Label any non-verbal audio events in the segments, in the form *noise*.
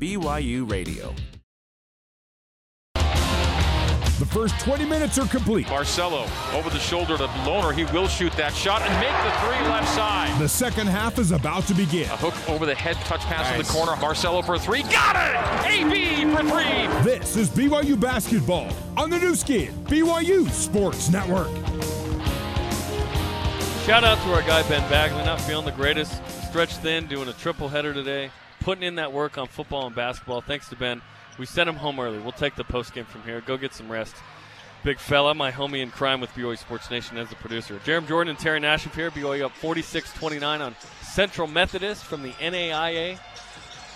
BYU Radio. The first 20 minutes are complete. Marcelo over the shoulder to Lohner. He will shoot that shot and make the three left side. The second half is about to begin. A hook over the head, touch pass nice. in the corner. Marcelo for three. Got it! AB for three. This is BYU basketball on the new Skin, BYU Sports Network. Shout out to our guy Ben Bagley, not feeling the greatest. Stretched thin, doing a triple header today, putting in that work on football and basketball. Thanks to Ben. We sent him home early. We'll take the post game from here. Go get some rest. Big fella, my homie in crime with BYU Sports Nation as the producer. Jarom Jordan and Terry Nashif here. BYU up 46 29 on Central Methodist from the NAIA.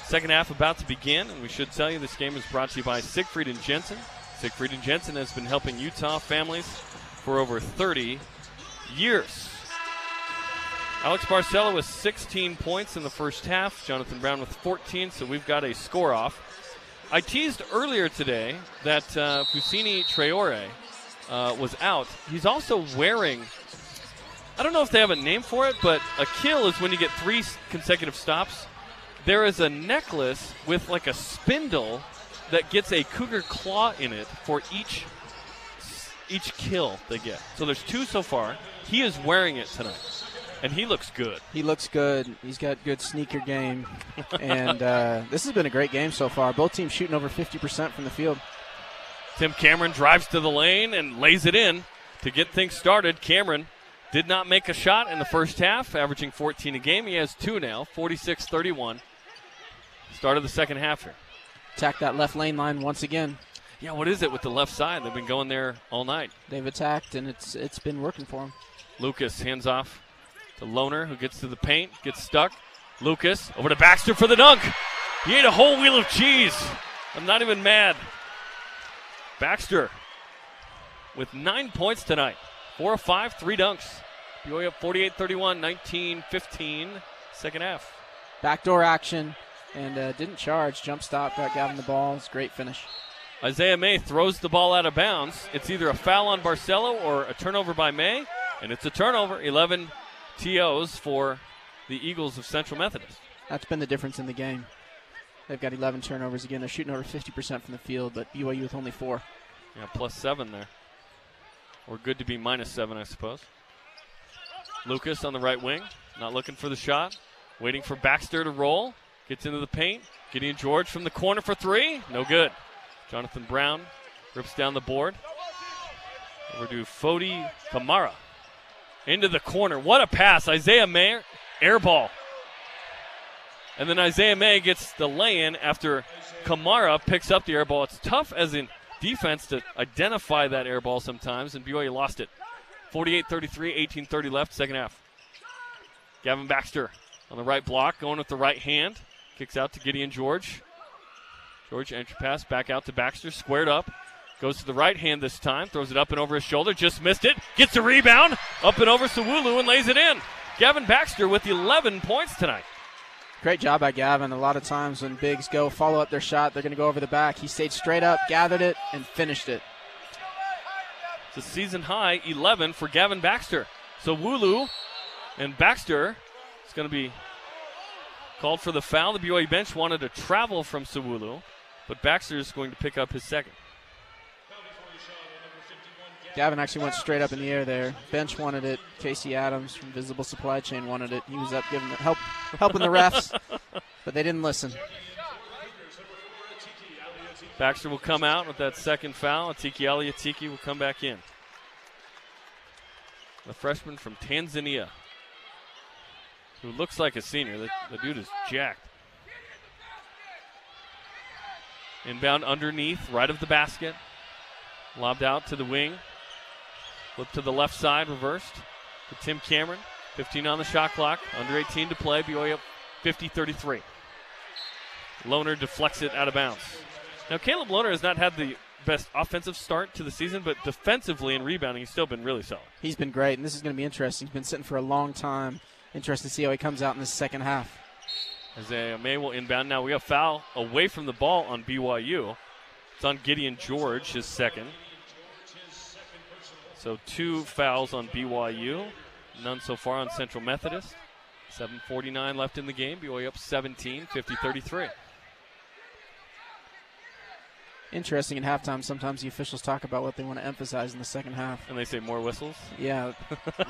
Second half about to begin, and we should tell you this game is brought to you by Siegfried and Jensen. Siegfried and Jensen has been helping Utah families for over 30 years. Alex Barcelo with 16 points in the first half. Jonathan Brown with 14, so we've got a score off. I teased earlier today that uh, Fousseyni Traore uh, was out. He's also wearing. I don't know if they have a name for it, but a kill is when you get three consecutive stops. There is a necklace with like a spindle that gets a cougar claw in it for each each kill they get. So there's two so far. He is wearing it tonight and he looks good. He looks good. He's got good sneaker game, and uh, *laughs* this has been a great game so far. Both teams shooting over 50% from the field. Tim Cameron drives to the lane and lays it in to get things started. Cameron did not make a shot in the first half, averaging 14 a game. He has two now, 46 31. Start of the second half here. Attack that left lane line once again. Yeah, what is it with the left side? They've been going there all night. They've attacked, and it's it's been working for them. Lucas hands off to Lohner, who gets to the paint, gets stuck. Lucas over to Baxter for the dunk. He ate a whole wheel of cheese. I'm not even mad. Baxter with nine points tonight. Four of five, three dunks. BYU up 48 31, 19 15, second half. Backdoor action and uh, didn't charge. Jump stop, got Gavin the ball. It's great finish. Isaiah May throws the ball out of bounds. It's either a foul on Barcelo or a turnover by May, and it's a turnover. 11 TOs for the Eagles of Central Methodist. That's been the difference in the game. They've got 11 turnovers again. They're shooting over 50% from the field, but BYU with only four. Yeah, plus seven there. Or good to be minus seven, I suppose. Lucas on the right wing, not looking for the shot. Waiting for Baxter to roll. Gets into the paint. Gideon George from the corner for three. No good. Jonathan Brown rips down the board. Over to Fody Kamara into the corner. What a pass. Isaiah May, air ball. And then Isaiah May gets the lay in after Kamara picks up the air ball. It's tough as in defense to identify that air ball sometimes, and BYU lost it. 48 33, 18 30 left, second half. Gavin Baxter on the right block, going with the right hand. Kicks out to Gideon George. George entry pass back out to Baxter, squared up. Goes to the right hand this time, throws it up and over his shoulder, just missed it. Gets a rebound, up and over Sawulu and lays it in. Gavin Baxter with 11 points tonight. Great job by Gavin. A lot of times when bigs go follow up their shot, they're going to go over the back. He stayed straight up, gathered it, and finished it. It's a season high 11 for Gavin Baxter. Sawulu and Baxter is going to be called for the foul. The BYU bench wanted to travel from Sawulu, but Baxter is going to pick up his second. Gavin actually went straight up in the air there. Bench wanted it. Casey Adams from Visible Supply Chain wanted it. He was up giving the help, helping the refs, but they didn't listen. Baxter will come out with that second foul. Atiki Ally Atiki will come back in. The freshman from Tanzania, who looks like a senior. The, the dude is jacked. Inbound underneath, right of the basket. Lobbed out to the wing. Flip to the left side, reversed to Tim Cameron. 15 on the shot clock. Under 18 to play. BYU up 50 33. Lohner deflects it out of bounds. Now, Caleb Lohner has not had the best offensive start to the season, but defensively and rebounding, he's still been really solid. He's been great, and this is going to be interesting. He's been sitting for a long time. Interesting to see how he comes out in the second half. Isaiah May will inbound. Now we have foul away from the ball on BYU. It's on Gideon George, his second. So two fouls on BYU, none so far on Central Methodist. 7.49 left in the game. BYU up 17, 50 33. interesting in halftime. Sometimes the officials talk about what they want to emphasize in the second half. And they say more whistles. Yeah,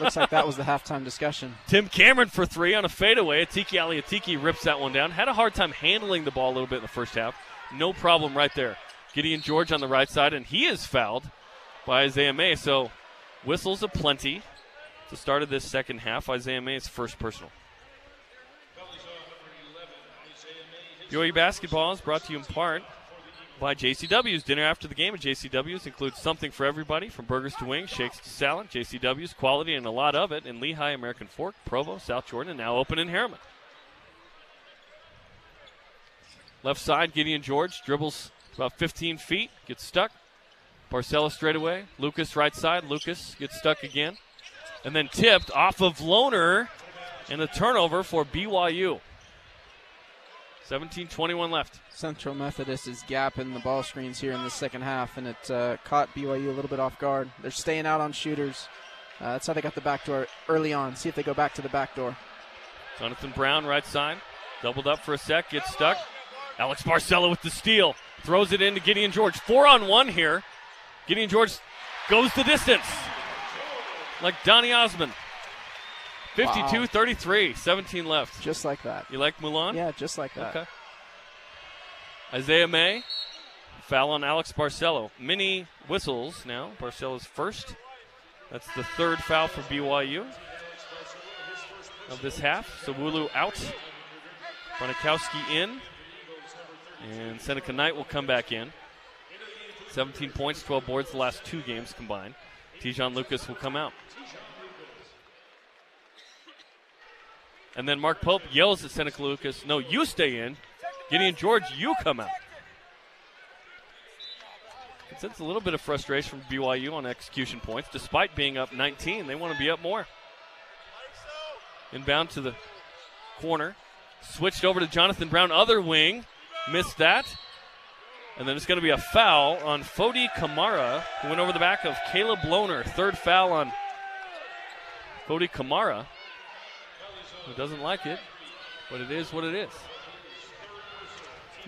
looks like that was the halftime discussion. *laughs* Tim Cameron for three on a fadeaway. Atiki Ally Atiki rips that one down. Had a hard time handling the ball a little bit in the first half. No problem right there. Gideon George on the right side, and he is fouled by Isaiah May. So whistles aplenty to start of this second half. Isaiah May's first personal. BYU basketball is brought to you in part by JCW's. Dinner after the game at JCW's includes something for everybody from burgers to wings, shakes to salad. JCW's quality and a lot of it in Lehi, American Fork, Provo, South Jordan, and now open in Herriman. Left side, Gideon George dribbles about 15 feet, gets stuck. Barcelo straight away. Lucas right side. Lucas gets stuck again. And then tipped off of Lohner and a turnover for BYU. 17 21 left. Central Methodist is gapping the ball screens here in the second half, and it uh, caught BYU a little bit off guard. They're staying out on shooters. Uh, that's how they got the back door early on. See if they go back to the back door. Jonathan Brown, right side. Doubled up for a sec, gets stuck. Alex Barcelo with the steal. Throws it into Gideon George. Four on one here. Gideon George goes the distance. Like Donny Osmond. 52 Wow. 33, 17 left. Just like that. You like Mulan? Yeah, just like that. Okay. Isaiah May, foul on Alex Barcelo. Mini whistles now. Barcelo's first. That's the third foul for BYU of this half. Sawulu out. Bronikowski in. And Seneca Knight will come back in. 17 points, 12 boards the last two games combined. Te'Jon Lucas will come out. And then Mark Pope yells at Seneca Lucas, No, you stay in. Gideon George, you come out. Sense a little bit of frustration from BYU on execution points. Despite being up 19, they want to be up more. Inbound to the corner. Switched over to Jonathan Brown, other wing. Missed that. And then it's going to be a foul on Fodi Kamara, who went over the back of Caleb Lohner. Third foul on Fodi Kamara, who doesn't like it, but it is what it is.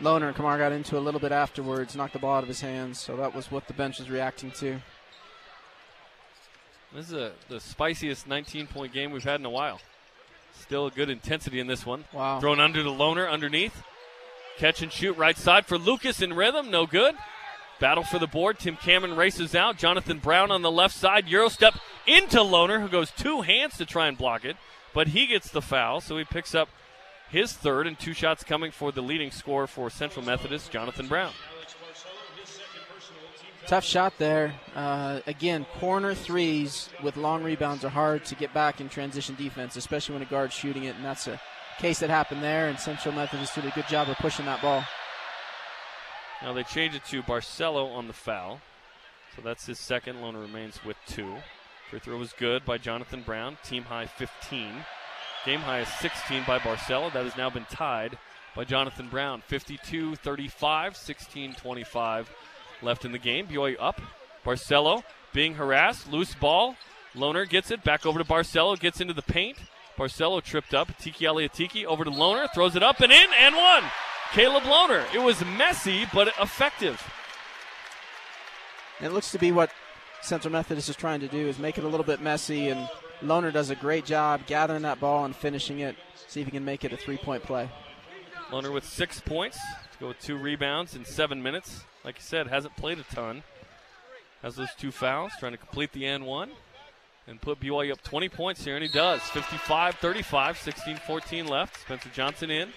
Lohner and Kamar got into a little bit afterwards, knocked the ball out of his hands, so that was what the bench was reacting to. This is a, the spiciest 19 point game we've had in a while. Still a good intensity in this one. Wow. Thrown under the Lohner underneath. Catch and shoot right side for Lucas in rhythm. No good. Battle for the board. Tim Cameron races out. Jonathan Brown on the left side. Euro step into Lohner, who goes two hands to try and block it. But he gets the foul, so he picks up his third, and two shots coming for the leading scorer for Central Methodist, Jonathan Brown. Tough shot there. Uh, again, corner threes with long rebounds are hard to get back in transition defense, especially when a guard's shooting it, and that's a case that happened there. And Central Methodist did a good job of pushing that ball. Now they change it to Barcelo on the foul. So that's his second. Lohner remains with two. Free throw was good by Jonathan Brown. Team high 15. Game high is 16 by Barcelo. That has now been tied by Jonathan Brown. 52 35, 16 25 left in the game. BYU up. Barcelo being harassed. Loose ball. Lohner gets it. Back over to Barcelo. Gets into the paint. Barcelo tripped up. Tiki Ally Atiki over to Lohner. Throws it up and in and one. Caleb Lohner. It was messy, but effective. It looks to be what Central Methodist is trying to do is make it a little bit messy, and Lohner does a great job gathering that ball and finishing it. See if he can make it a three-point play. Lohner with six points to go with two rebounds in seven minutes. Like you said, hasn't played a ton. Has those two fouls, trying to complete the N one and put BYU up 20 points here, and he does. 55 35, 16 14 left. Spencer Johnson in.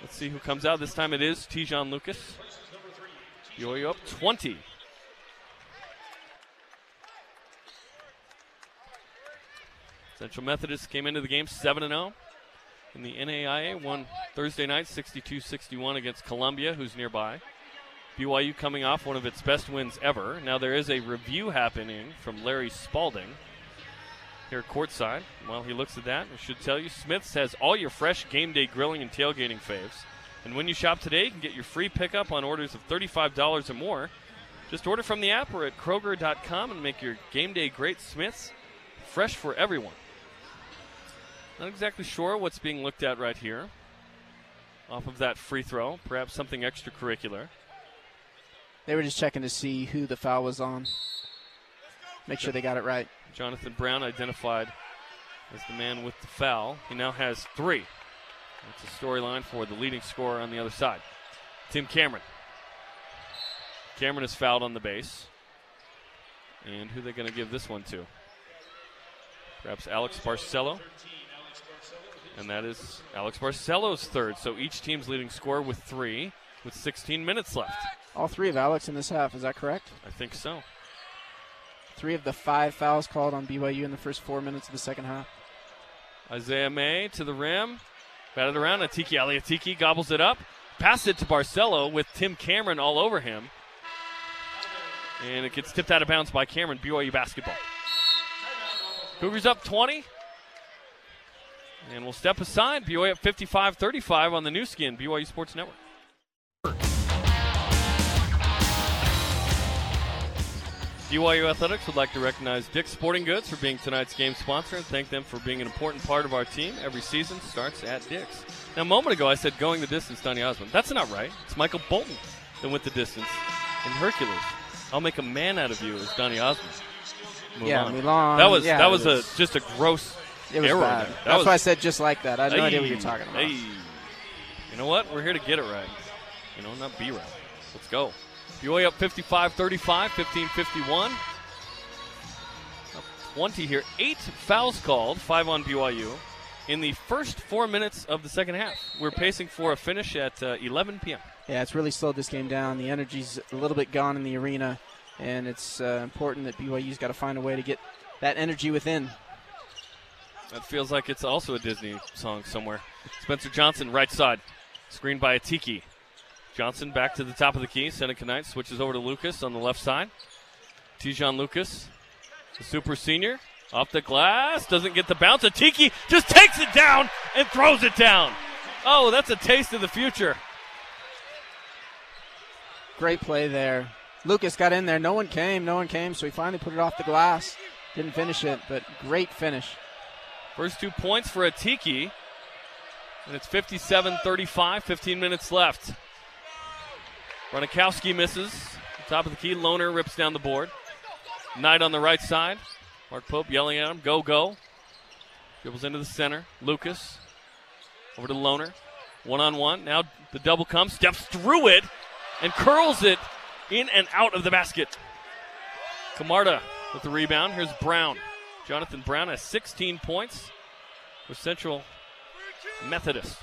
Let's see who comes out. This time it is Te'Jon Lucas. BYU up 20. Central Methodist came into the game 7 0 in the NAIA. Won Thursday night 62 61 against Columbia, who's nearby. BYU coming off one of its best wins ever. Now there is a review happening from Larry Spalding here courtside. While he looks at that, I should tell you Smith's has all your fresh game day grilling and tailgating faves. And when you shop today, you can get your free pickup on orders of $35 or more. Just order from the app or at Kroger.com and make your game day great Smith's fresh for everyone. Not exactly sure what's being looked at right here. Off of that free throw, perhaps something extracurricular. They were just checking to see who the foul was on. Make sure they got it right. Jonathan Brown identified as the man with the foul. He now has three. That's a storyline for the leading scorer on the other side. Tim Cameron. Cameron is fouled on the base. And who are they going to give this one to? Perhaps Alex Barcelo. And that is Alex Barcelo's third. So each team's leading scorer with three, with 16 minutes left. All three of Alex in this half, is that correct? I think so. Three of the five fouls called on BYU in the first four minutes of the second half. Isaiah May to the rim. Batted around. Atiki Ally Atiki gobbles it up. Passed it to Barcelo with Tim Cameron all over him. And it gets tipped out of bounds by Cameron. BYU basketball. Cougars up 20. And we'll step aside. BYU up 55 35 on the new Skin, BYU Sports Network. BYU Athletics would like to recognize Dick's Sporting Goods for being tonight's game sponsor and thank them for being an important part of our team. Every season starts at Dick's. Now, a moment ago, I said going the distance, Donny Osmond. That's not right. It's Michael Bolton that went the distance in Hercules. I'll make a man out of you as Donny Osmond. Move yeah, on. Mulan. That was yeah, that it was, a just a gross It was error. bad. That That's was, why I said just like that. I had no idea what you're talking about. Hey. You know what? We're here to get it right. You know, not be right. Let's go. BYU up 55 35, 15 51. 20 here. Eight fouls called, five on BYU, in the first four minutes of the second half. We're pacing for a finish at uh, 11 p.m. Yeah, it's really slowed this game down. The energy's a little bit gone in the arena, and it's uh, important that BYU's got to find a way to get that energy within. That feels like it's also a Disney song somewhere. Spencer Johnson, right side. Screened by Atiki. Johnson back to the top of the key. Seneca Knight switches over to Lucas on the left side. Te'Jon Lucas, the super senior, off the glass. Doesn't get the bounce. Atiki just takes it down and throws it down. Oh, that's a taste of the future. Great play there. Lucas got in there. No one came. No one came, so he finally put it off the glass. Didn't finish it, but great finish. First two points for Atiki. And it's 57 35, 15 minutes left. Bronikowski misses. Top of the key. Lohner rips down the board. Knight on the right side. Mark Pope yelling at him, go, go. Dribbles into the center. Lucas over to Lohner. One on one. Now the double comes, steps through it, and curls it in and out of the basket. Kamara with the rebound. Here's Brown. Jonathan Brown has 16 points with Central Methodist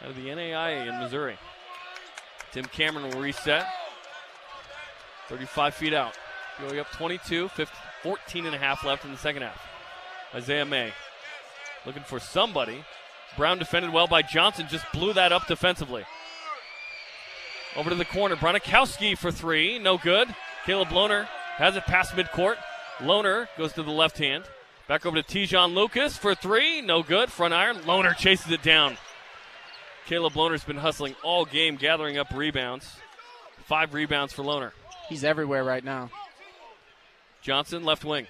out of the NAIA in Missouri. Tim Cameron will reset. 35 feet out. Going up 22, 15, 14 and a half left in the second half. Isaiah May looking for somebody. Brown defended well by Johnson, just blew that up defensively. Over to the corner. Bronikowski for three. No good. Caleb Lohner has it past midcourt. Lohner goes to the left hand. Back over to Te'Jon Lucas for three. No good. Front iron. Lohner chases it down. Caleb Lohner's been hustling all game, gathering up rebounds. Five rebounds for Lohner. He's everywhere right now. Johnson, left wing.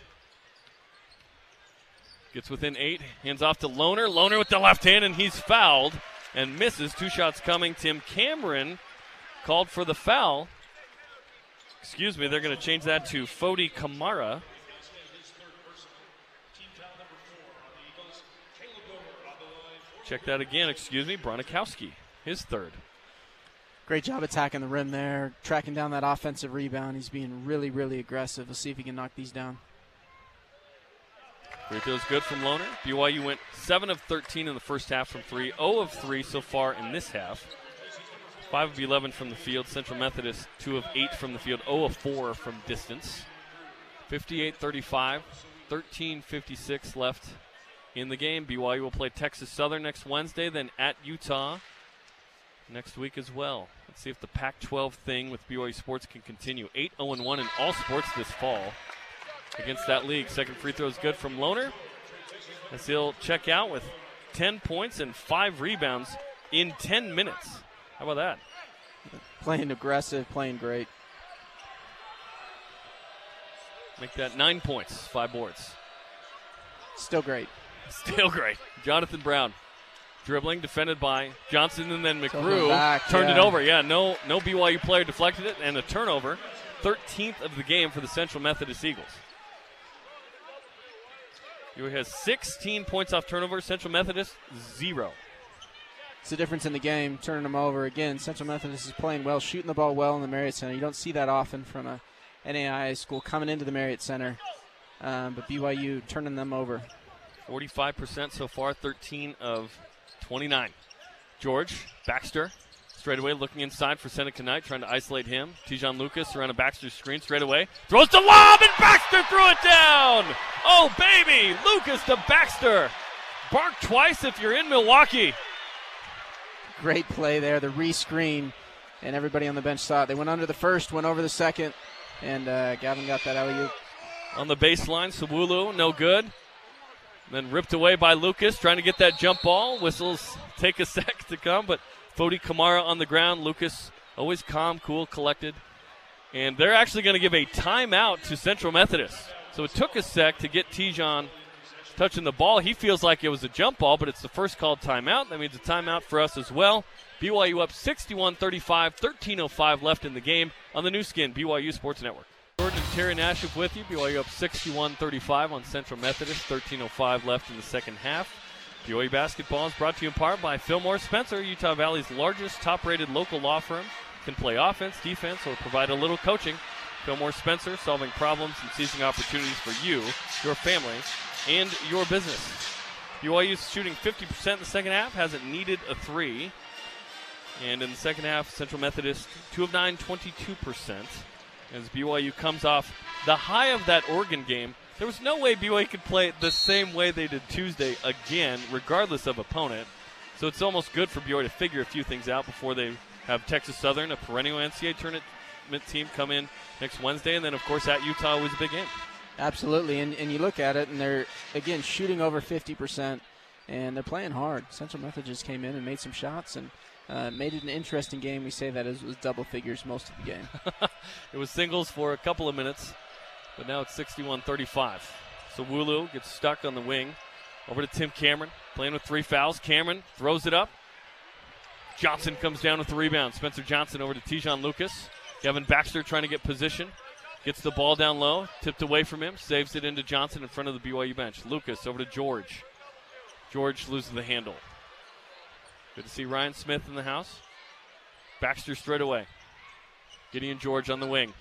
Gets within eight. Hands off to Lohner. Lohner with the left hand, and he's fouled and misses. Two shots coming. Tim Cameron called for the foul. Excuse me, they're going to change that to Fodi Kamara. Check that again, excuse me. Bronikowski, his third. Great job attacking the rim there, tracking down that offensive rebound. He's being really, really aggressive. Let's see if he can knock these down. Free throws good from Lohner. BYU went 7 of 13 in the first half from 3, 0 of 3 so far in this half. 5 of 11 from the field. Central Methodist, 2 of 8 from the field, 0 of 4 from distance. 58 35, 13 56 left in the game. BYU will play Texas Southern next Wednesday, then at Utah next week as well. Let's see if the Pac 12 thing with BYU Sports can continue. 8 0 1 in all sports this fall against that league. Second free throw is good from Lohner. As he'll check out with 10 points and 5 rebounds in 10 minutes. How about that? Playing aggressive, playing great. Make that 9 points, 5 boards. Still great. Still great. Jonathan Brown dribbling, defended by Johnson, and then McGrew back, turned yeah. it over. Yeah, no, no BYU player deflected it, and a turnover. 13th of the game for the Central Methodist Eagles. BYU has 16 points off turnover. Central Methodist zero. It's the difference in the game, turning them over. Again, Central Methodist is playing well, shooting the ball well in the Marriott Center. You don't see that often from a NAIA school coming into the Marriott Center, um, but BYU turning them over. 45% so far, 13 of 29. George Baxter straight away looking inside for Seneca Knight, trying to isolate him. Te'Jon Lucas around a Baxter screen straight away. Throws the lob, and Baxter threw it down. Oh, baby. Lucas to Baxter. Bark twice if you're in Milwaukee. Great play there, the re-screen, and everybody on the bench saw it. They went under the first, went over the second, and uh, Gavin got that alley oop. On the baseline, Sawulu, no good. Then ripped away by Lucas, trying to get that jump ball. Whistles take a *laughs* sec to come, but Fodi Kamara on the ground. Lucas always calm, cool, collected. And they're actually going to give a timeout to Central Methodist. So it took a sec to get Te'Jon touching the ball. He feels like it was a jump ball, but it's the first called timeout. That means a timeout for us as well. BYU up 61 35, 13.05 left in the game on the new skin, BYU Sports Network. Jordan and Terry Nash Nashif with you. BYU up 61 35 on Central Methodist, 13.05 left in the second half. BYU basketball is brought to you in part by Fillmore Spencer, Utah Valley's largest top rated local law firm. Can play offense, defense, or provide a little coaching. Fillmore Spencer, solving problems and seizing opportunities for you, your family, and your business. BYU's shooting 50% in the second half, hasn't needed a three. And in the second half, Central Methodist, 2 of 9, 22%. As BYU comes off the high of that Oregon game, there was no way BYU could play the same way they did Tuesday again, regardless of opponent. So it's almost good for BYU to figure a few things out before they have Texas Southern, a perennial NCAA tournament team, come in next Wednesday, and then of course at Utah was a big game. Absolutely, and, and you look at it, and they're again shooting over 50%, and they're playing hard. Central Methodist came in and made some shots and uh, made it an interesting game. We say that as was double figures most of the game. *laughs* It was singles for a couple of minutes, but now it's 61 35. Sawulu gets stuck on the wing. Over to Tim Cameron, playing with three fouls. Cameron throws it up. Johnson comes down with the rebound. Spencer Johnson over to Te'Jon Lucas. Gavin Baxter trying to get position. Gets the ball down low, tipped away from him, saves it into Johnson in front of the BYU bench. Lucas over to George. George loses the handle. Good to see Ryan Smith in the house. Baxter straight away. Gideon George on the wing.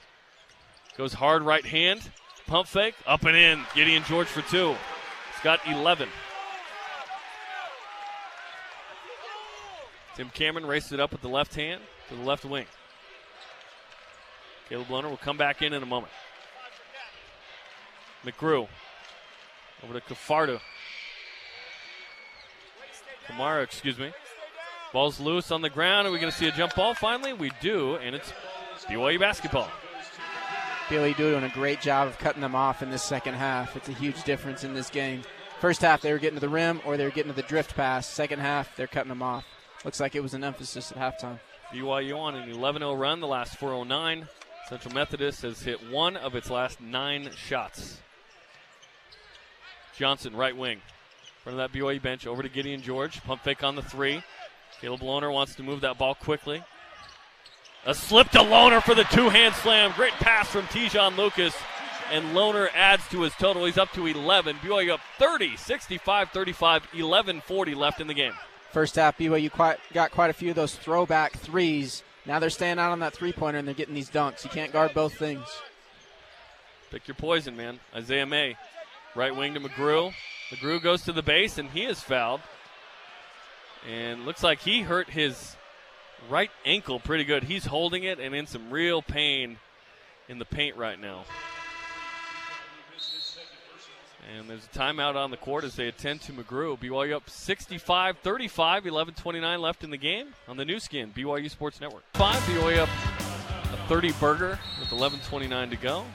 Goes hard right hand. Pump fake. Up and in. Gideon George for two. He's got 11. Tim Cameron raced it up with the left hand to the left wing. Caleb Lohner will come back in in a moment. McGrew over to Kafarda. Kamara, excuse me. Ball's loose on the ground. Are we going to see a jump ball finally? We do, and it's BYU basketball. BYU doing a great job of cutting them off in this second half. It's a huge difference in this game. First half, they were getting to the rim or they were getting to the drift pass. Second half, they're cutting them off. Looks like it was an emphasis at halftime. BYU on an 11 0 run, the last 409. Central Methodist has hit one of its last nine shots. Johnson, right wing. In front of that BYU bench, over to Gideon George. Pump fake on the three. Caleb Lohner wants to move that ball quickly. A slip to Lohner for the two hand slam. Great pass from Te'Jon Lucas. And Lohner adds to his total. He's up to 11. BYU up 30, 65 35, 11 40 left in the game. First half, BYU quite, got quite a few of those throwback threes. Now they're staying out on that three pointer and they're getting these dunks. You can't guard both things. Pick your poison, man. Isaiah May, right wing to McGrew. McGrew goes to the base and he is fouled. And looks like he hurt his right ankle pretty good. He's holding it and in some real pain in the paint right now. And there's a timeout on the court as they attend to McGrew. BYU up 65 35, 11 29 left in the game on the new skin, BYU Sports Network. Five, BYU up a 30 burger with 11 29 to go.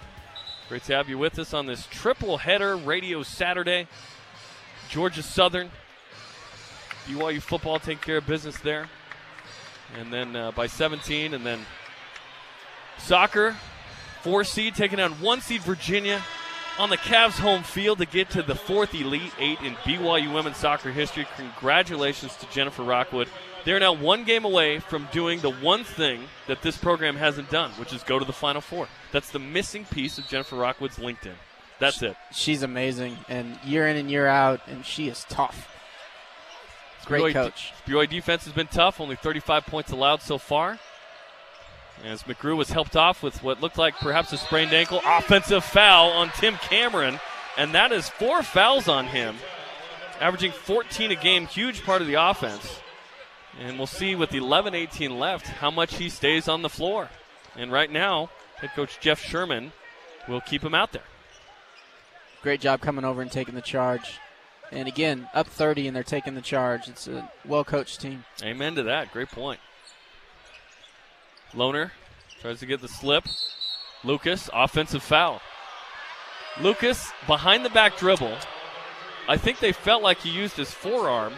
Great to have you with us on this triple header radio Saturday. Georgia Southern, BYU football take care of business there. And then uh, by 17, and then soccer, four seed taking on one seed Virginia. on the Cavs home field to get to the fourth Elite Eight in BYU women's soccer history. Congratulations to Jennifer Rockwood. They're now one game away from doing the one thing that this program hasn't done, which is go to the Final Four. That's the missing piece of Jennifer Rockwood's LinkedIn. That's it. She's amazing, and year in and year out, and she is tough. Great BYU coach. BYU defense has been tough, only 35 points allowed so far. As McGrew was helped off with what looked like perhaps a sprained ankle. Offensive foul on Tim Cameron, and that is four fouls on him, averaging 14 a game, huge part of the offense. And we'll see with 11 18 left how much he stays on the floor. And right now, head coach Jeff Sherman will keep him out there. Great job coming over and taking the charge. And again, up 30 and they're taking the charge. It's a well coached team. Amen to that. Great point. Lohner tries to get the slip. Lucas, offensive foul. Lucas, behind the back dribble. I think they felt like he used his forearm,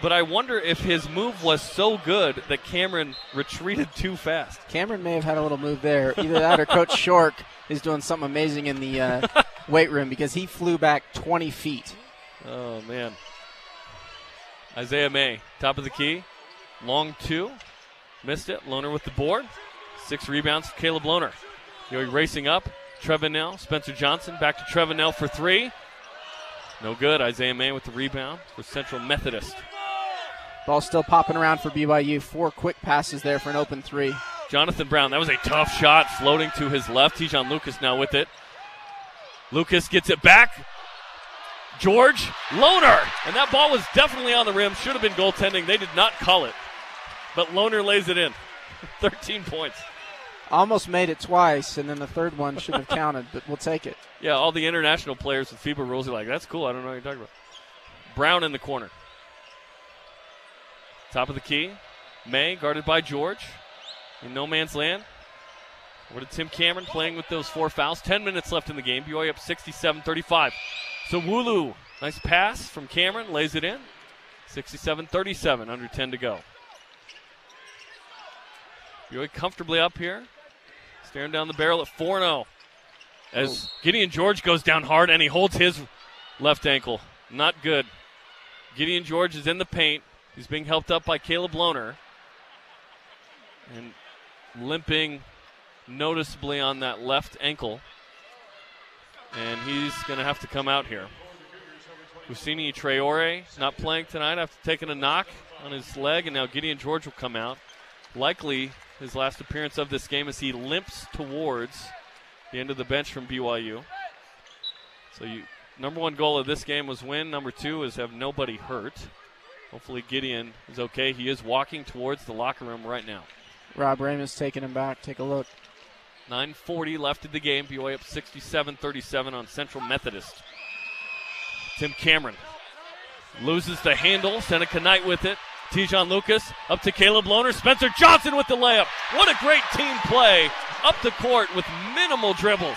but I wonder if his move was so good that Cameron *laughs* retreated too fast. Cameron may have had a little move there. Either that or Coach *laughs* Shork is doing something amazing in the uh, weight room because he flew back 20 feet. Oh, man. Isaiah May, top of the key. Long two. Missed it. Lohner with the board. Six rebounds for Caleb Lohner. Going racing up. Trevin Knell, Spencer Johnson back to Trevin Knell for three. No good. Isaiah May with the rebound for Central Methodist. Ball still popping around for BYU. Four quick passes there for an open three. Jonathan Brown, that was a tough shot floating to his left. Te'Jon Lucas now with it. Lucas gets it back. George Lohner. And that ball was definitely on the rim. Should have been goaltending. They did not call it. But Lohner lays it in. *laughs* 13 points. Almost made it twice, and then the third one should have counted, but we'll take it. *laughs* Yeah, all the international players with FIBA rules are like, that's cool. I don't know what you're talking about. Brown in the corner. Top of the key. May guarded by George. In no man's land. What did Tim Cameron playing with those four fouls? 10 minutes left in the game. BYU up 67 35. Sawulu, nice pass from Cameron, lays it in. 67 37, under 10 to go. BYU comfortably up here. Staring down the barrel at 4 0. As oh. Gideon George goes down hard and he holds his left ankle. Not good. Gideon George is in the paint. He's being helped up by Caleb Lohner. And limping noticeably on that left ankle. And he's going to have to come out here. Fousseyni Traore not playing tonight after taking a knock on his leg, and now Gideon George will come out. Likely his last appearance of this game as he limps towards the end of the bench from BYU. So you number one goal of this game was win. Number two is have nobody hurt. Hopefully Gideon is okay. He is walking towards the locker room right now. Rob Raymond's taking him back. Take a look. 9.40 left in the game. BYU up 67 37 on Central Methodist. Tim Cameron loses the handle. Seneca Knight with it. Te'Jon Lucas up to Caleb Lohner. Spencer Johnson with the layup. What a great team play up the court with minimal dribbles.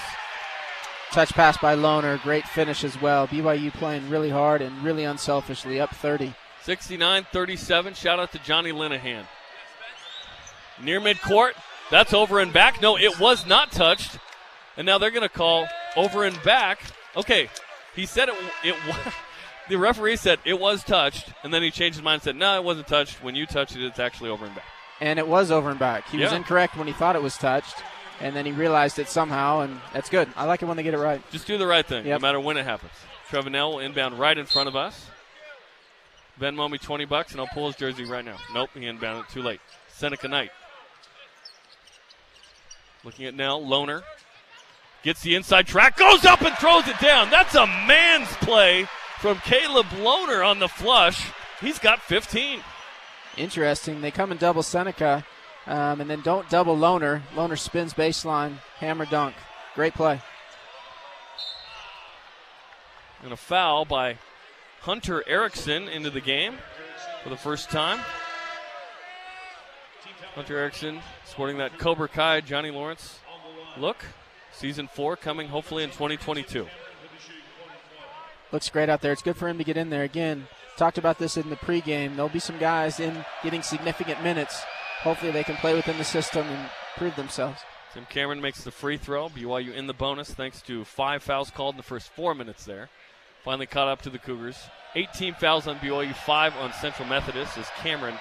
Touch pass by Lohner. Great finish as well. BYU playing really hard and really unselfishly. Up 30. 69 37. Shout out to Johnny Linehan. Near midcourt. That's over and back. No, it was not touched. And now they're going to call over and back. Okay, he said it. It was. *laughs* The referee said it was touched, and then he changed his mind and said, "No, it wasn't touched. When you touched it, it's actually over and back." And it was over and back. He was incorrect when he thought it was touched, and then he realized it somehow, and that's good. I like it when they get it right. Just do the right thing, Yep. no matter when it happens. Trevin Knell will inbound right in front of us. Venmo me 20 bucks, and I'll pull his jersey right now. Nope, he inbounded it too late. Seneca Knight. Looking at Knell, Lohner. Gets the inside track, goes up and throws it down. That's a man's play from Caleb Lohner on the flush. He's got 15. Interesting. They come and double Seneca, um, and then don't double Lohner. Lohner spins baseline, hammer dunk. Great play. And a foul by Hunter Erickson into the game for the first time. Hunter Erickson sporting that Cobra Kai Johnny Lawrence look. Season four coming hopefully in 2022. Looks great out there. It's good for him to get in there. Again, talked about this in the pregame. There'll be some guys in getting significant minutes. Hopefully, they can play within the system and prove themselves. Tim Cameron makes the free throw. BYU in the bonus thanks to five fouls called in the first four minutes there. Finally caught up to the Cougars. 18 fouls on BYU, five on Central Methodist as Cameron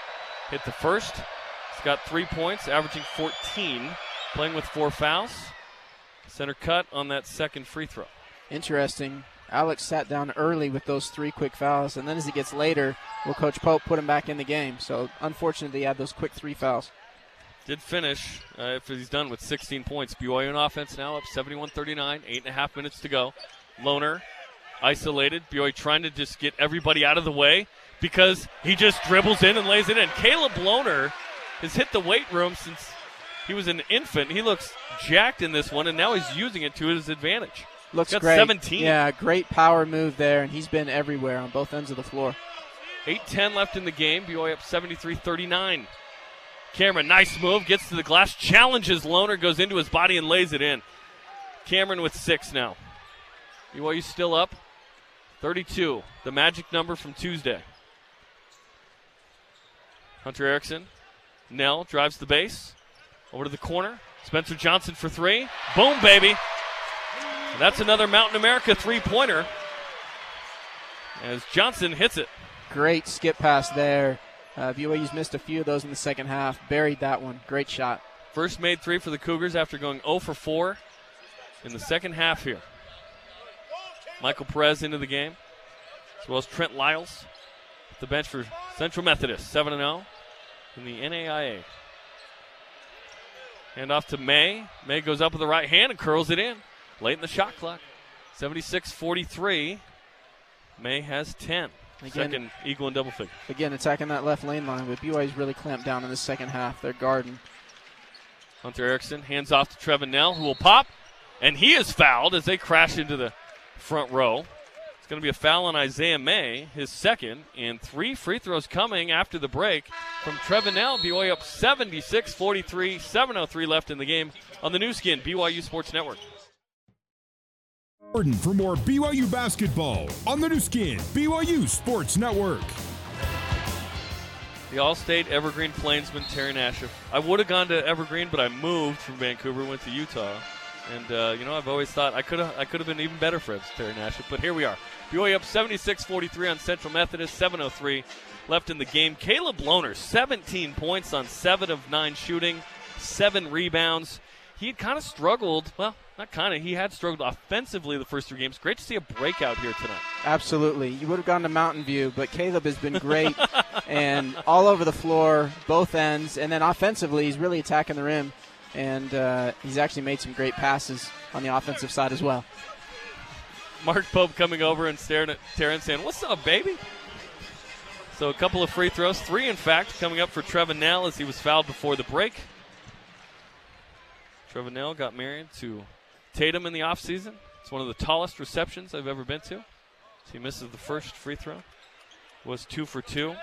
hit the first. He's got three points, averaging 14, playing with four fouls. Center cut on that second free throw. Interesting. Alex sat down early with those three quick fouls, and then as he gets later, will Coach Pope put him back in the game? So unfortunately, he had those quick three fouls. Did finish uh, if he's done with 16 points. BYU on offense now up 71-39, eight and a half minutes to go. Lohner isolated. BYU trying to just get everybody out of the way because he just dribbles in and lays it in. Caleb Lohner has hit the weight room since he was an infant. He looks jacked in this one, and now he's using it to his advantage. Looks Got great. 17. Yeah, great power move there, and he's been everywhere on both ends of the floor. 8-10 left in the game. BYU up 73-39. Cameron, nice move, gets to the glass, challenges Lohner, goes into his body and lays it in. Cameron with six now. BYU still up 32, the magic number from Tuesday. Hunter Erickson, Knell drives the base, over to the corner. Spencer Johnson for three. Boom, baby. And that's another Mountain America three pointer as Johnson hits it. Great skip pass there. Uh, BYU's missed a few of those in the second half. Buried that one. Great shot. First made three for the Cougars after going 0 for 4 in the second half here. Michael Perez into the game, as well as Trent Lyles at the bench for Central Methodist, 7 0 in the NAIA. Hand off to May. May goes up with the right hand and curls it in late in the shot clock. 76 43. May has 10. Again- Second equal and double figure. Again, attacking that left lane line, but BYU's really clamped down in the second half. They're guarding. Hunter Erickson hands off to Trevin Knell, who will pop, and he is fouled as they crash into the front row. It's going to be a foul on Isaiah May, his second, and three free throws coming after the break from Trevin Knell. BYU up 76 43, 7.03 left in the game on the new skin, BYU Sports Network. Jordan for more BYU basketball on the new skin, BYU Sports Network. The All-State Evergreen Plainsman Terry Nashif. I would have gone to Evergreen, but I moved from Vancouver, went to Utah, and uh, you know I've always thought I could have I could have been even better for Terry Nashif. But here we are. BYU up 76-43 on Central Methodist. 7:03 left in the game. Caleb Lohner, 17 points on seven of nine shooting, seven rebounds. He had kind of struggled. Well, not kind of. He had struggled offensively the first three games. Great to see a breakout here tonight. Absolutely. You would have gone to Mountain View, but Caleb has been great and all over the floor, both ends. And then offensively, he's really attacking the rim. And uh, he's actually made some great passes on the offensive side as well. Mark Pope coming over and staring at Terrence saying, What's up, baby? So a couple of free throws, three in fact, coming up for Trevin Knell as he was fouled before the break. Trevin Knell got married to Tatum in the offseason. It's one of the tallest receptions I've ever been to. So he misses the first free throw. Was two for two.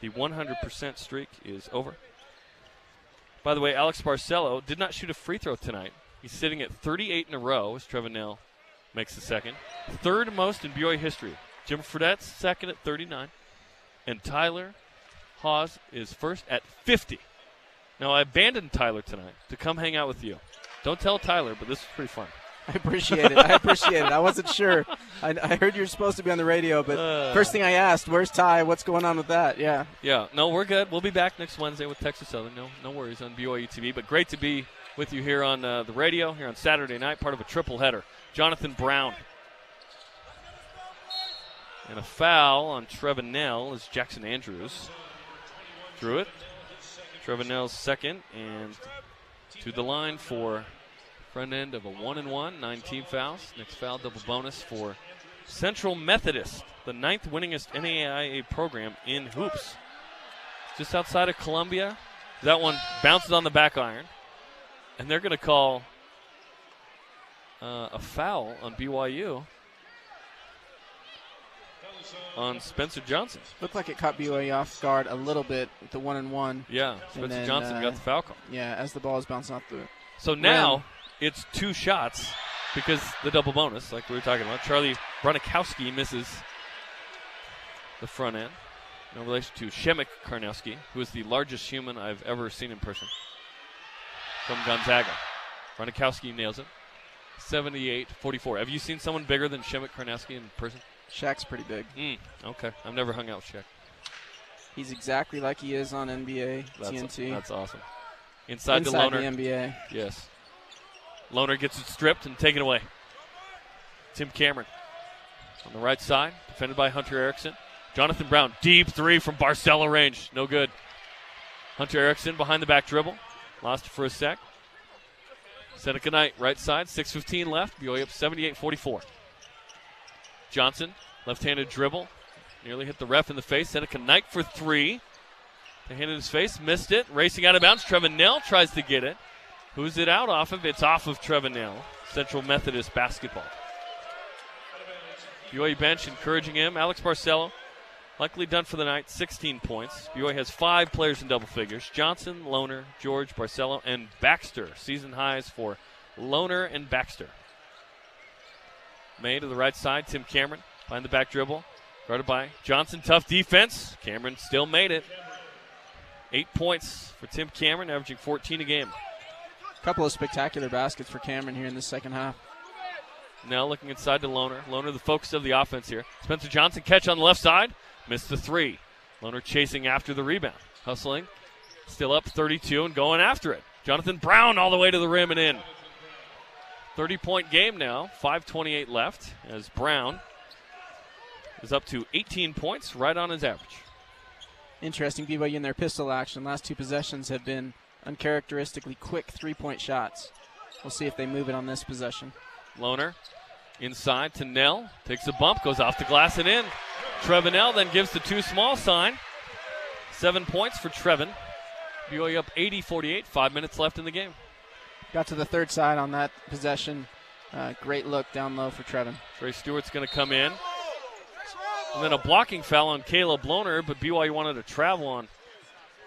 The 100% streak is over. By the way, Alex Barcelo did not shoot a free throw tonight. He's sitting at 38 in a row as Trevin Knell makes the second. Third most in BYU history. Jimmer Fredette's second at 39. And Tyler Haws is first at 50. Now, I abandoned Tyler tonight to come hang out with you. Don't tell Tyler, but this was pretty fun. I appreciate it. I appreciate it. I wasn't sure. I, I heard you're supposed to be on the radio, but Uh. first thing I asked, "Where's Ty? What's going on with that?" Yeah, Yeah, no, we're good. We'll be back next Wednesday with Texas Southern. No, no worries on BYU TV. But great to be with you here on uh, the radio here on Saturday night, part of a triple header. Jonathan Brown. And a foul on Trevin Knell is Jackson Andrews. Drew it. Trevin Knell's second and to the line for front end of a one and one, nine team fouls. Next foul double bonus for Central Methodist, the ninth winningest NAIA program in hoops. Just outside of Columbia. That one bounces on the back iron. And they're going to call uh, a foul on BYU on Spencer Johnson. looked like it caught BYU off guard a little bit with the one and one. Yeah, Spencer then, Johnson uh, got the foul call. Yeah, as the ball is bouncing off the. So now it's two shots because the double bonus, like we were talking about. Charlie Bronikowski misses the front end. In relation to Przemek Karnowski, who is the largest human I've ever seen in person from Gonzaga. Bronikowski nails it. 78-44. Have you seen someone bigger than Przemek Karnowski in person? Shaq's pretty big. Mm, okay. I've never hung out with Shaq. He's exactly like he is on NBA That's, TNT. that's awesome. Inside, Inside to Lohner. the NBA. Yes. Lohner gets it stripped and taken away. Tim Cameron on the right side, defended by Hunter Erickson. Jonathan Brown, deep three from Barcelo range. No good. Hunter Erickson behind the back dribble. Lost for a sec. Seneca Knight, right side, 6.15 left. BYU up 78 44. Johnson, left handed dribble. Nearly hit the ref in the face. Seneca Knight for three. The hand in his face, missed it. Racing out of bounds. Trevin Knell tries to get it. Who's it out off of? It's off of Trevin Knell. Central Methodist basketball. BYU bench encouraging him. Alex Barcelo, likely done for the night, 16 points. BYU has five players in double figures Johnson, Lohner, George, Barcelo, and Baxter. Season highs for Lohner and Baxter. May to the right side, Tim Cameron behind the back dribble. Guarded by Johnson, tough defense. Cameron still made it. Eight points for Tim Cameron, averaging 14 a game. Couple of spectacular baskets for Cameron here in the second half. Now looking inside to Lohner. Lohner, the focus of the offense here. Spencer Johnson catch on the left side. Missed the three. Lohner chasing after the rebound. Hustling. Still up 32 and going after it. Jonathan Brown all the way to the rim and in. 30 point game now. 5.28 left as Brown is up to 18 points, right on his average. Interesting, BYU in their pistol action. Last two possessions have been uncharacteristically quick three point shots. We'll see if they move it on this possession. Lohner inside to Knell. Takes a bump, goes off the glass and in. Trevin Knell then gives the two small sign. Seven points for Trevin. BYU up 80 48, five minutes left in the game. Got to the third side on that possession. Uh, great look down low for Trevin. Trey Stewart's going to come in. And then a blocking foul on Caleb Lohner, but BYU wanted to travel on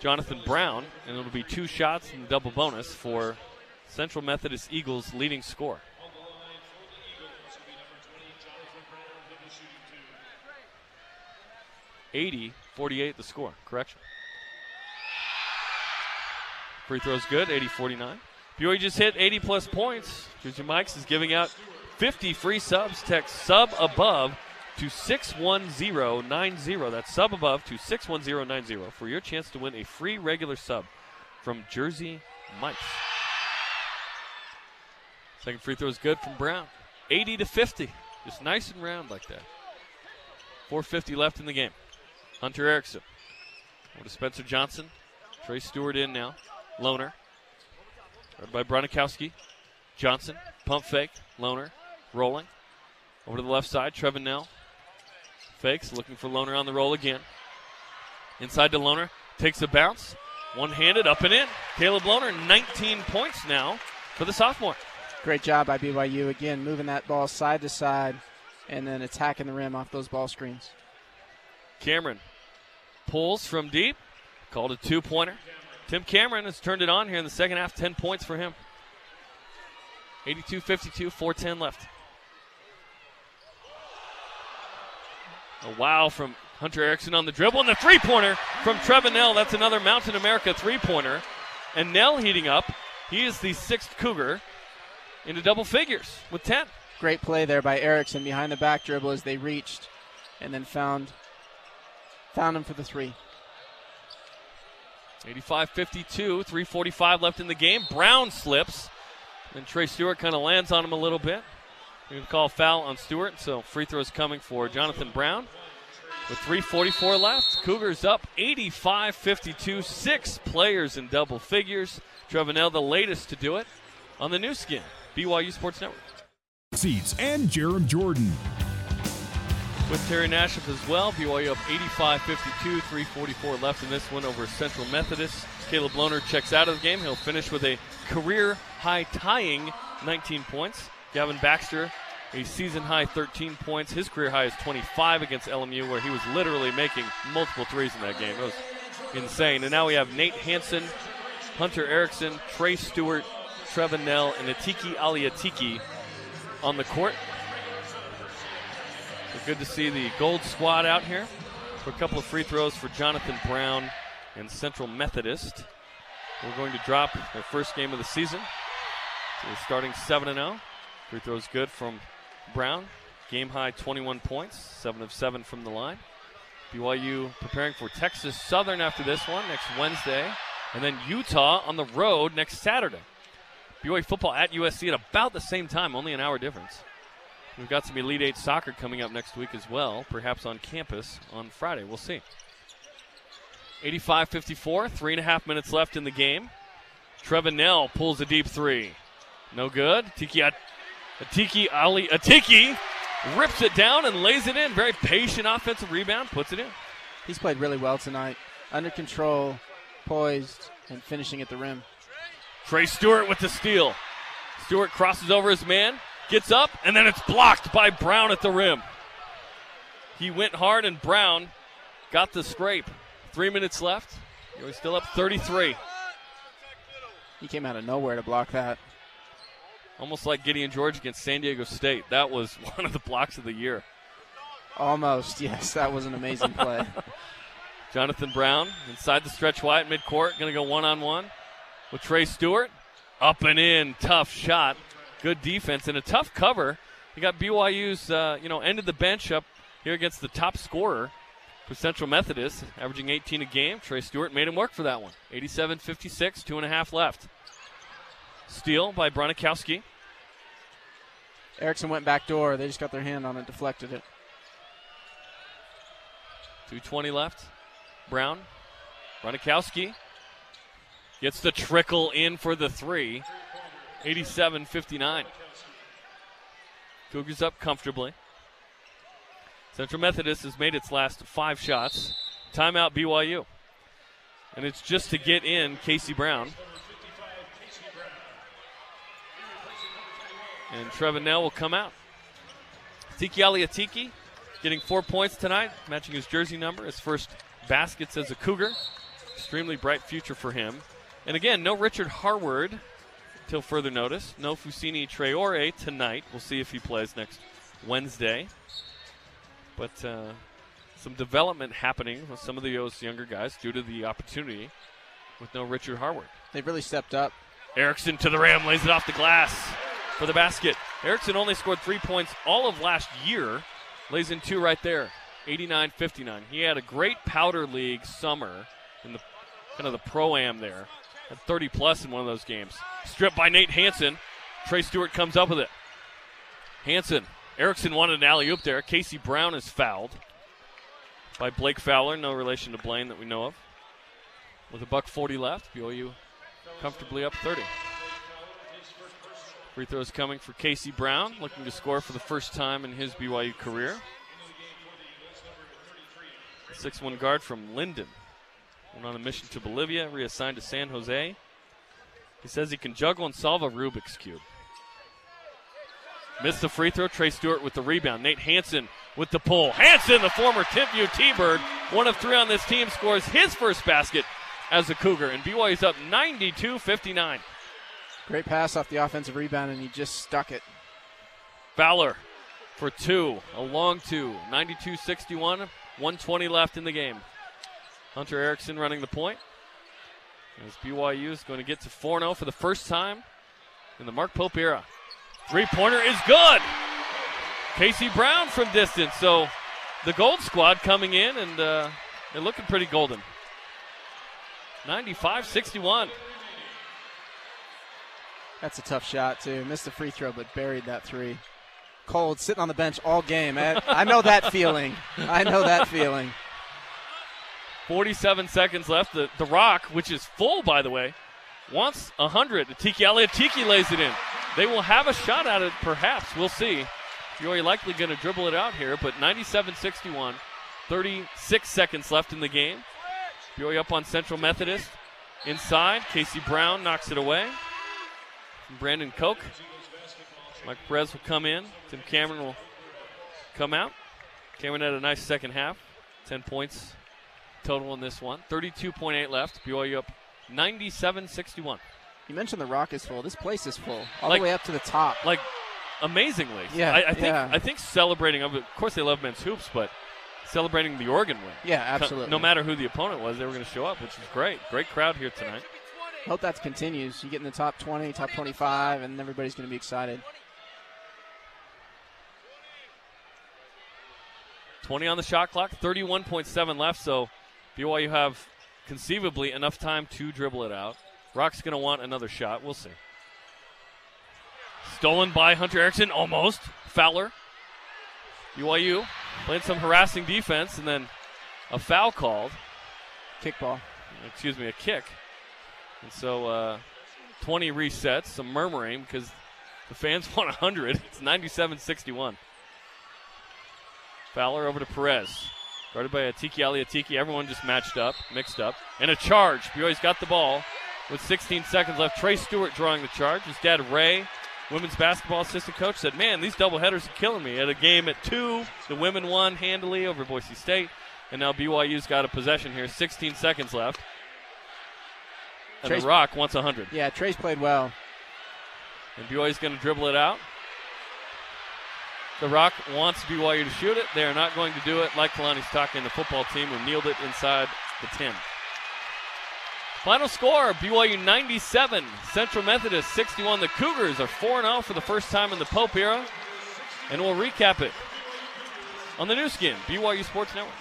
Jonathan Brown, and it'll be two shots and double bonus for Central Methodist Eagles' leading score. Eighty forty-eight the score. Correction. Free throw's good, 80 49. BYU just hit 80 plus points. Jersey Mike's is giving out 50 free subs. Text sub above to 61090. That's sub above to 61090 for your chance to win a free regular sub from Jersey Mike's. Second free throw is good from Brown. 80 to 50. Just nice and round like that. 450 left in the game. Hunter Erickson. Over to Spencer Johnson. Trey Stewart in now. Lohner. Guarded by Bronikowski. Johnson. Pump fake. Lohner. Rolling. Over to the left side. Trevin Knell. Fakes. Looking for Lohner on the roll again. Inside to Lohner. Takes a bounce. One handed. Up and in. Caleb Lohner. 19 points now for the sophomore. Great job by BYU again, moving that ball side to side and then attacking the rim off those ball screens. Cameron pulls from deep. Called a two pointer. Tim Cameron has turned it on here in the second half. 10 points for him. 82 52, 410 left. A wow from Hunter Erickson on the dribble. And the three pointer from Trevin Knell. That's another Mountain America three pointer. And Knell heating up. He is the sixth Cougar into double figures with 10. Great play there by Erickson behind the back dribble as they reached and then found found him for the three. 85 52, 345 left in the game. Brown slips. And Trey Stewart kind of lands on him a little bit. We can call foul on Stewart, so free throws coming for Jonathan Brown. With 344 left, Cougars up 85 52, six players in double figures. Trevin Knell, the latest to do it on the new skin, BYU Sports Network. Seats and Jarom Jordan. With Terry Nashif as well, BYU up 85 52, 344 left in this one over Central Methodist. Caleb Lohner checks out of the game. He'll finish with a career high tying 19 points. Gavin Baxter, a season high 13 points. His career high is 25 against LMU, where he was literally making multiple threes in that game. It was insane. And now we have Nate Hanson, Hunter Erickson, Trey Stewart, Trevin Knell, and Atiki Ally Atiki on the court. So good to see the gold squad out here for a couple of free throws for Jonathan Brown and Central Methodist. We're going to drop their first game of the season. So we're starting 7 0. Free throws good from Brown. Game high 21 points, 7 of 7 from the line. BYU preparing for Texas Southern after this one next Wednesday, and then Utah on the road next Saturday. BYU football at USC at about the same time, only an hour difference. We've got some Elite Eight soccer coming up next week as well, perhaps on campus on Friday. We'll see. 85 54, three and a half minutes left in the game. Trevin Knell pulls a deep three. No good. Tiki Atiki Ally Atiki rips it down and lays it in. Very patient offensive rebound, puts it in. He's played really well tonight. Under control, poised, and finishing at the rim. Trey Stewart with the steal. Stewart crosses over his man, gets up, and then it's blocked by Brown at the rim. He went hard, and Brown got the scrape. Three minutes left. He's still up 33. He came out of nowhere to block that. Almost like Gideon George against San Diego State. That was *laughs* one of the blocks of the year. Almost, yes. That was an amazing play. *laughs* Jonathan Brown inside the stretch wide midcourt, going to go one on one with Trey Stewart. Up and in, tough shot. Good defense and a tough cover. You got BYU's, uh, you know, end of the bench up here against the top scorer for Central Methodist, averaging 18 a game. Trey Stewart made him work for that one. 87 56, two and a half left. Steal by Bronikowski. Erickson went back door. They just got their hand on it, deflected it. 2.20 left. Brown. Bronikowski Gets the trickle in for the three. 87 59. Cougars up comfortably. Central Methodist has made its last five shots. Timeout BYU. And it's just to get in Casey Brown. And Trevin Knell will come out. Tiki Ally Atiki getting four points tonight, matching his jersey number, his first baskets as a Cougar. Extremely bright future for him. And again, no Richard Harward till further notice. No Fousseyni Traore tonight. We'll see if he plays next Wednesday. But uh, some development happening with some of those younger guys due to the opportunity with no Richard Harward. They've really stepped up. Erickson to the rim, lays it off the glass for the basket. Erickson only scored three points all of last year, lays in two right there. 89 59. He had a great powder league summer in the kind of the pro am there. Had 30 plus in one of those games. Stripped by Nate Hanson. Trey Stewart comes up with it. Hanson. Erickson wanted an alley oop there. Casey Brown is fouled by Blake Fowler. No relation to Blaine that we know of. With a buck 40 left, BYU comfortably up 30. Free throws coming for Casey Brown, looking to score for the first time in his BYU career. 6 1 guard from Linden. Went on a mission to Bolivia, reassigned to San Jose. He says he can juggle and solve a Rubik's Cube. Missed the free throw. Trey Stewart with the rebound. Nate Hanson with the pull. Hanson, the former Timpview T-Bird, one of three on this team, scores his first basket as a Cougar. And BYU's up 92-59. Great pass off the offensive rebound, and he just stuck it. Fowler for two, a long two, 92-61, 120 left in the game. Hunter Erickson running the point. As BYU is going to get to 4 0 for the first time in the Mark Pope era. Three pointer is good. Casey Brown from distance. So the Gold Squad coming in, and uh, they're looking pretty golden. 95 61. That's a tough shot, too. Missed the free throw, but buried that three. Cold, sitting on the bench all game. I know that *laughs* feeling. I know that feeling. 47 seconds left. The, the Rock, which is full, by the way, wants 100. Tiki Ally Atiki lays it in. They will have a shot at it, perhaps. We'll see. You're likely going to dribble it out here, but 97 61. 36 seconds left in the game. BYU up on Central Methodist. Inside, Casey Brown knocks it away. Brandon Koch. Mike Perez will come in. Tim Cameron will come out. Cameron had a nice second half. 10 points total in this one. 32.8 left. BYU up 97 61. You mentioned the Rock is full. This place is full, all like, the way up to the top. Like amazingly. Yeah, I, I think yeah. I think celebrating. Of course, they love men's hoops, but celebrating the Oregon win. Yeah, absolutely. No matter who the opponent was, they were going to show up, which is great. Great crowd here tonight. Hope that continues. You get in the top 20, top 25, and everybody's going to be excited. 20 on the shot clock, 31.7 left, so BYU have conceivably enough time to dribble it out. Rock's going to want another shot. We'll see. Stolen by Hunter Erickson, almost. Fowler. BYU playing some harassing defense, and then a foul called. Kickball. Excuse me, a kick. And so uh, 20 resets, some murmuring because the fans *laughs* want 100. It's 97 61. Fowler over to Perez. Guarded by Atiki Ally Atiki. Everyone just matched up, mixed up. And a charge. BYU's got the ball with 16 seconds left. Trey Stewart drawing the charge. His dad, Ray, women's basketball assistant coach, said, Man, these doubleheaders are killing me. At a game at two, the women won handily over Boise State. And now BYU's got a possession here. 16 seconds left. And Trey's- the Rock wants 100. Yeah, Trey's played well. And BYU's going to dribble it out. The Rock wants BYU to shoot it. They are not going to do it like Kalani's talking, the football team who kneeled it inside the 10. Final score BYU 97, Central Methodist 61. The Cougars are 4 0 for the first time in the Pope era. And we'll recap it on the new skin, BYU Sports Network.